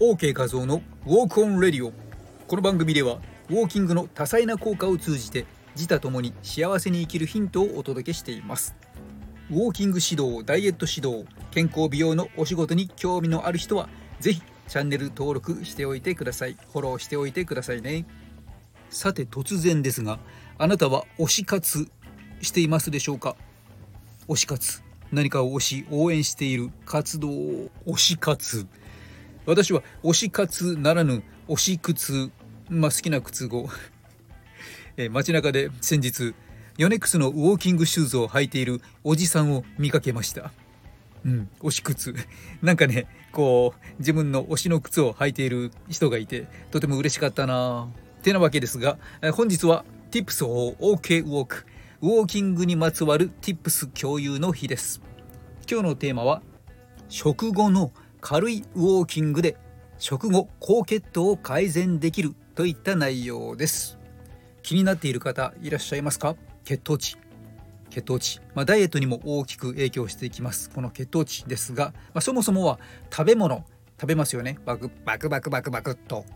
OK 画像のウォークオンレディオ。この番組ではウォーキングの多彩な効果を通じて自他ともに幸せに生きるヒントをお届けしています。ウォーキング指導ダイエット指導健康美容のお仕事に興味のある人はぜひチャンネル登録しておいてください。フォローしておいてくださいね。さて突然ですがあなたは推し活していますでしょうか？推し活。何かを推し応援している活動推し活。私は推し活ならぬ推し靴まあ好きな靴語 え街中で先日ヨネックスのウォーキングシューズを履いているおじさんを見かけました。うん推し靴。なんかねこう自分の推しの靴を履いている人がいてとても嬉しかったなてなわけですが本日は Tips for OK Walk ウォーキングにまつわる Tips 共有の日です。今日のテーマは食後の軽いウォーキングで食後高血糖を改善できるといった内容です。気になっている方いらっしゃいますか？血糖値。血糖値、まあ、ダイエットにも大きく影響していきます。この血糖値ですが、まあ、そもそもは食べ物。食べますよね。バクバクバクバクバクっと。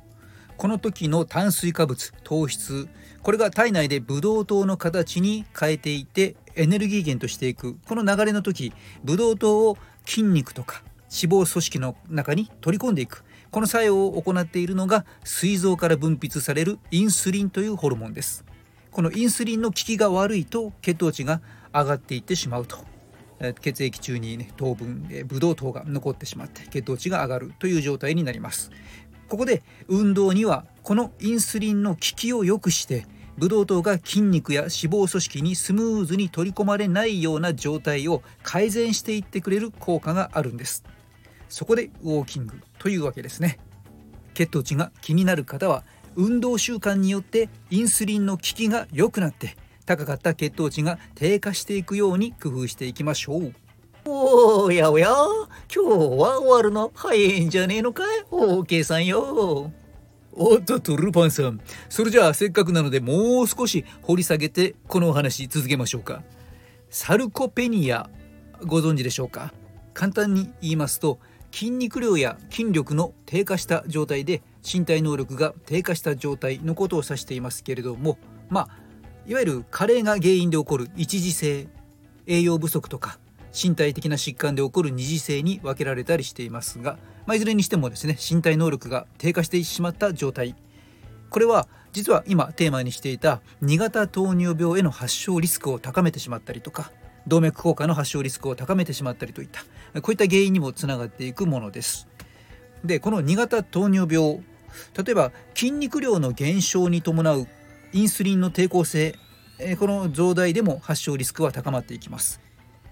この時の炭水化物糖質。これが体内でブドウ糖の形に変えていてエネルギー源としていく。この流れの時ブドウ糖を筋肉とか肪組織の中に取り込んでいく。この作用を行っているのが膵臓から分泌されるインスリンというホルモンです。このインスリンの効きが悪いと血糖値が上がっていってしまうと。血液中に、ね、糖分ブドウ糖が残ってしまって血糖値が上がるという状態になります。ここで運動にはこのインスリンの効きを良くしてブドウ糖が筋肉や脂肪組織にスムーズに取り込まれないような状態を改善していってくれる効果があるんです。そこでウォーキングというわけですね。血糖値が気になる方は運動習慣によってインスリンの効きが良くなって高かった血糖値が低下していくように工夫していきましょう。おやおや今日は終わるの早いんじゃねえのかい。OK さんよ。おっととルパンさん。それじゃあせっかくなのでもう少し掘り下げてこのお話続けましょうか。サルコペニアご存知でしょうか？簡単に言いますと筋肉量や筋力の低下した状態で身体能力が低下した状態のことを指していますけれどもまあいわゆる加齢が原因で起こる一次性栄養不足とか身体的な疾患で起こる二次性に分けられたりしていますが、まあ、いずれにしてもですね身体能力が低下してしまった状態。これは実は今テーマにしていた2型糖尿病への発症リスクを高めてしまったりとか動脈硬化の発症リスクを高めてしまったりといったこういった原因にもつながっていくものです。でこの2型糖尿病例えば筋肉量の減少に伴うインスリンの抵抗性この増大でも発症リスクは高まっていきます。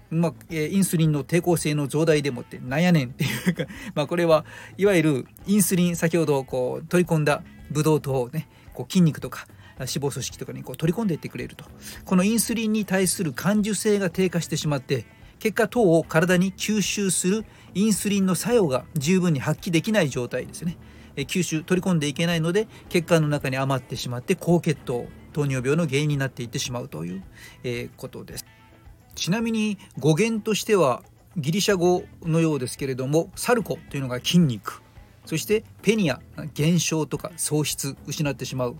まあ、インスリンの抵抗性の増大でもってなんやねんっていうか、まあ、これはいわゆるインスリン先ほどこう取り込んだブドウ糖をねこう筋肉とか肪組織とかにこう取り込んでいってくれると。このインスリンに対する感受性が低下してしまって結果糖を体に吸収するインスリンの作用が十分に発揮できない状態ですね。吸収取り込んでいけないので血管の中に余ってしまって高血糖糖尿病の原因になっていってしまうという、え、ことです。ちなみに語源としてはギリシャ語のようですけれどもサルコというのが筋肉。そしてペニア減少とか喪失失ってしまう。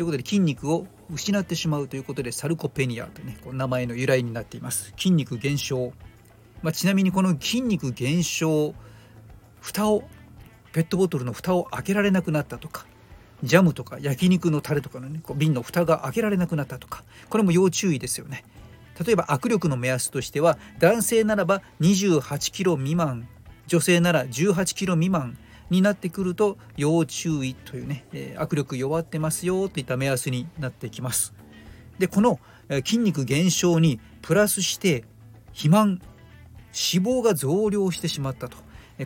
ということで筋肉を失ってしまうということでサルコペニアとねこう名前の由来になっています。筋肉減少、まあ、ちなみにこの筋肉減少蓋をペットボトルの蓋を開けられなくなったとかジャムとか焼肉のタレとかのねこう瓶の蓋が開けられなくなったとかこれも要注意ですよね。例えば握力の目安としては男性ならば28キロ未満女性なら18キロ未満になってくると要注意というね、え握力弱ってますよといった目安になってきます。でこの筋肉減少にプラスして肥満脂肪が増量してしまったと。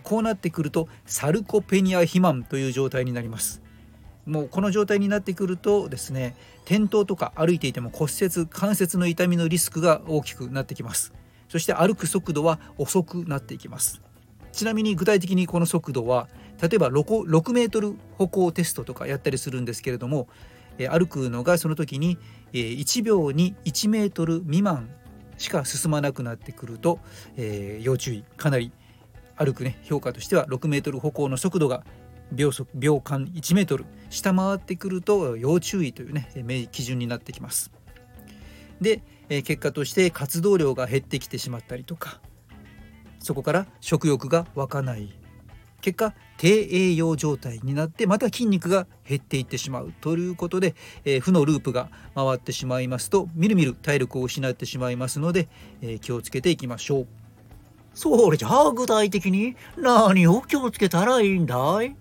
こうなってくるとサルコペニア肥満という状態になります。もうこの状態になってくるとですね転倒とか歩いていても骨折関節の痛みのリスクが大きくなってきます。そして歩く速度は遅くなっていきます。ちなみに具体的にこの速度は例えば 6, 6メートル歩行テストとかやったりするんですけれども、え歩くのがその時に、え1秒に1メートル未満しか進まなくなってくると、えー、要注意。かなり歩くね評価としては6メートル歩行の速度が秒速秒間1メートル下回ってくると要注意というね基準になってきます。で結果として活動量が減ってきてしまったりとかそこから食欲が湧かない。結果低栄養状態になってまた筋肉が減っていってしまうということで、えー、負のループが回ってしまいますとみるみる体力を失ってしまいますので、えー、気をつけていきましょう。それじゃあ具体的に何を気をつけたらいいんだい？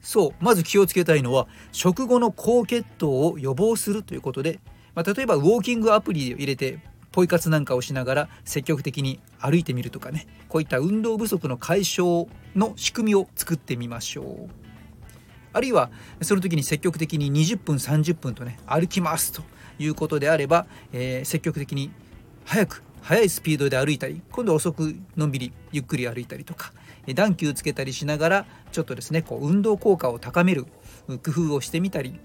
そうまず気をつけたいのは食後の高血糖を予防するということで、まあ、例えばウォーキングアプリを入れてポイ活なんかをしながら積極的に歩いてみるとかね。こういった運動不足の解消の仕組みを作ってみましょう。あるいはその時に積極的に20分30分とね歩きますということであれば、えー、積極的に早く速いスピードで歩いたり今度遅くのんびりゆっくり歩いたりとか暖球つけたりしながらちょっとですねこう運動効果を高める工夫をしてみたり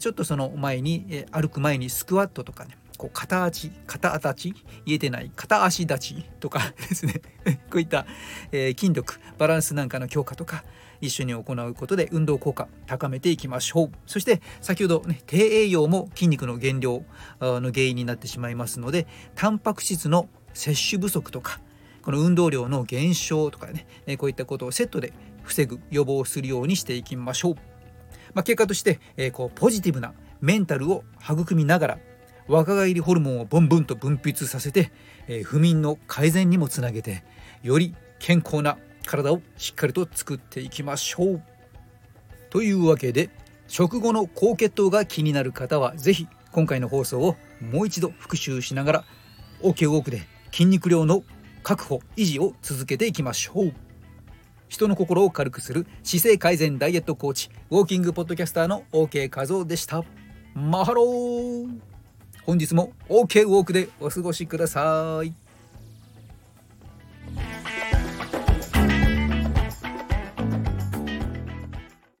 ちょっとその前に歩く前にスクワットとかねこう片足片立ち？言えてない片足立ちとかですね。こういった、え、筋力バランスなんかの強化とか一緒に行うことで運動効果高めていきましょう。そして先ほどね低栄養も筋肉の減量の原因になってしまいますのでタンパク質の摂取不足とかこの運動量の減少とかねこういったことをセットで防ぐ予防するようにしていきましょう、まあ、結果として、え、こうポジティブなメンタルを育みながら若返りホルモンをボンボンと分泌させて、えー、不眠の改善にもつなげてより健康な体をしっかりと作っていきましょう。というわけで食後の高血糖が気になる方は是非今回の放送をもう一度復習しながら OK ウォークで筋肉量の確保維持を続けていきましょう。人の心を軽くする姿勢改善ダイエットコーチウォーキングポッドキャスターの OK 和夫でした。マハロー。本日も OK ウォークでお過ごしください。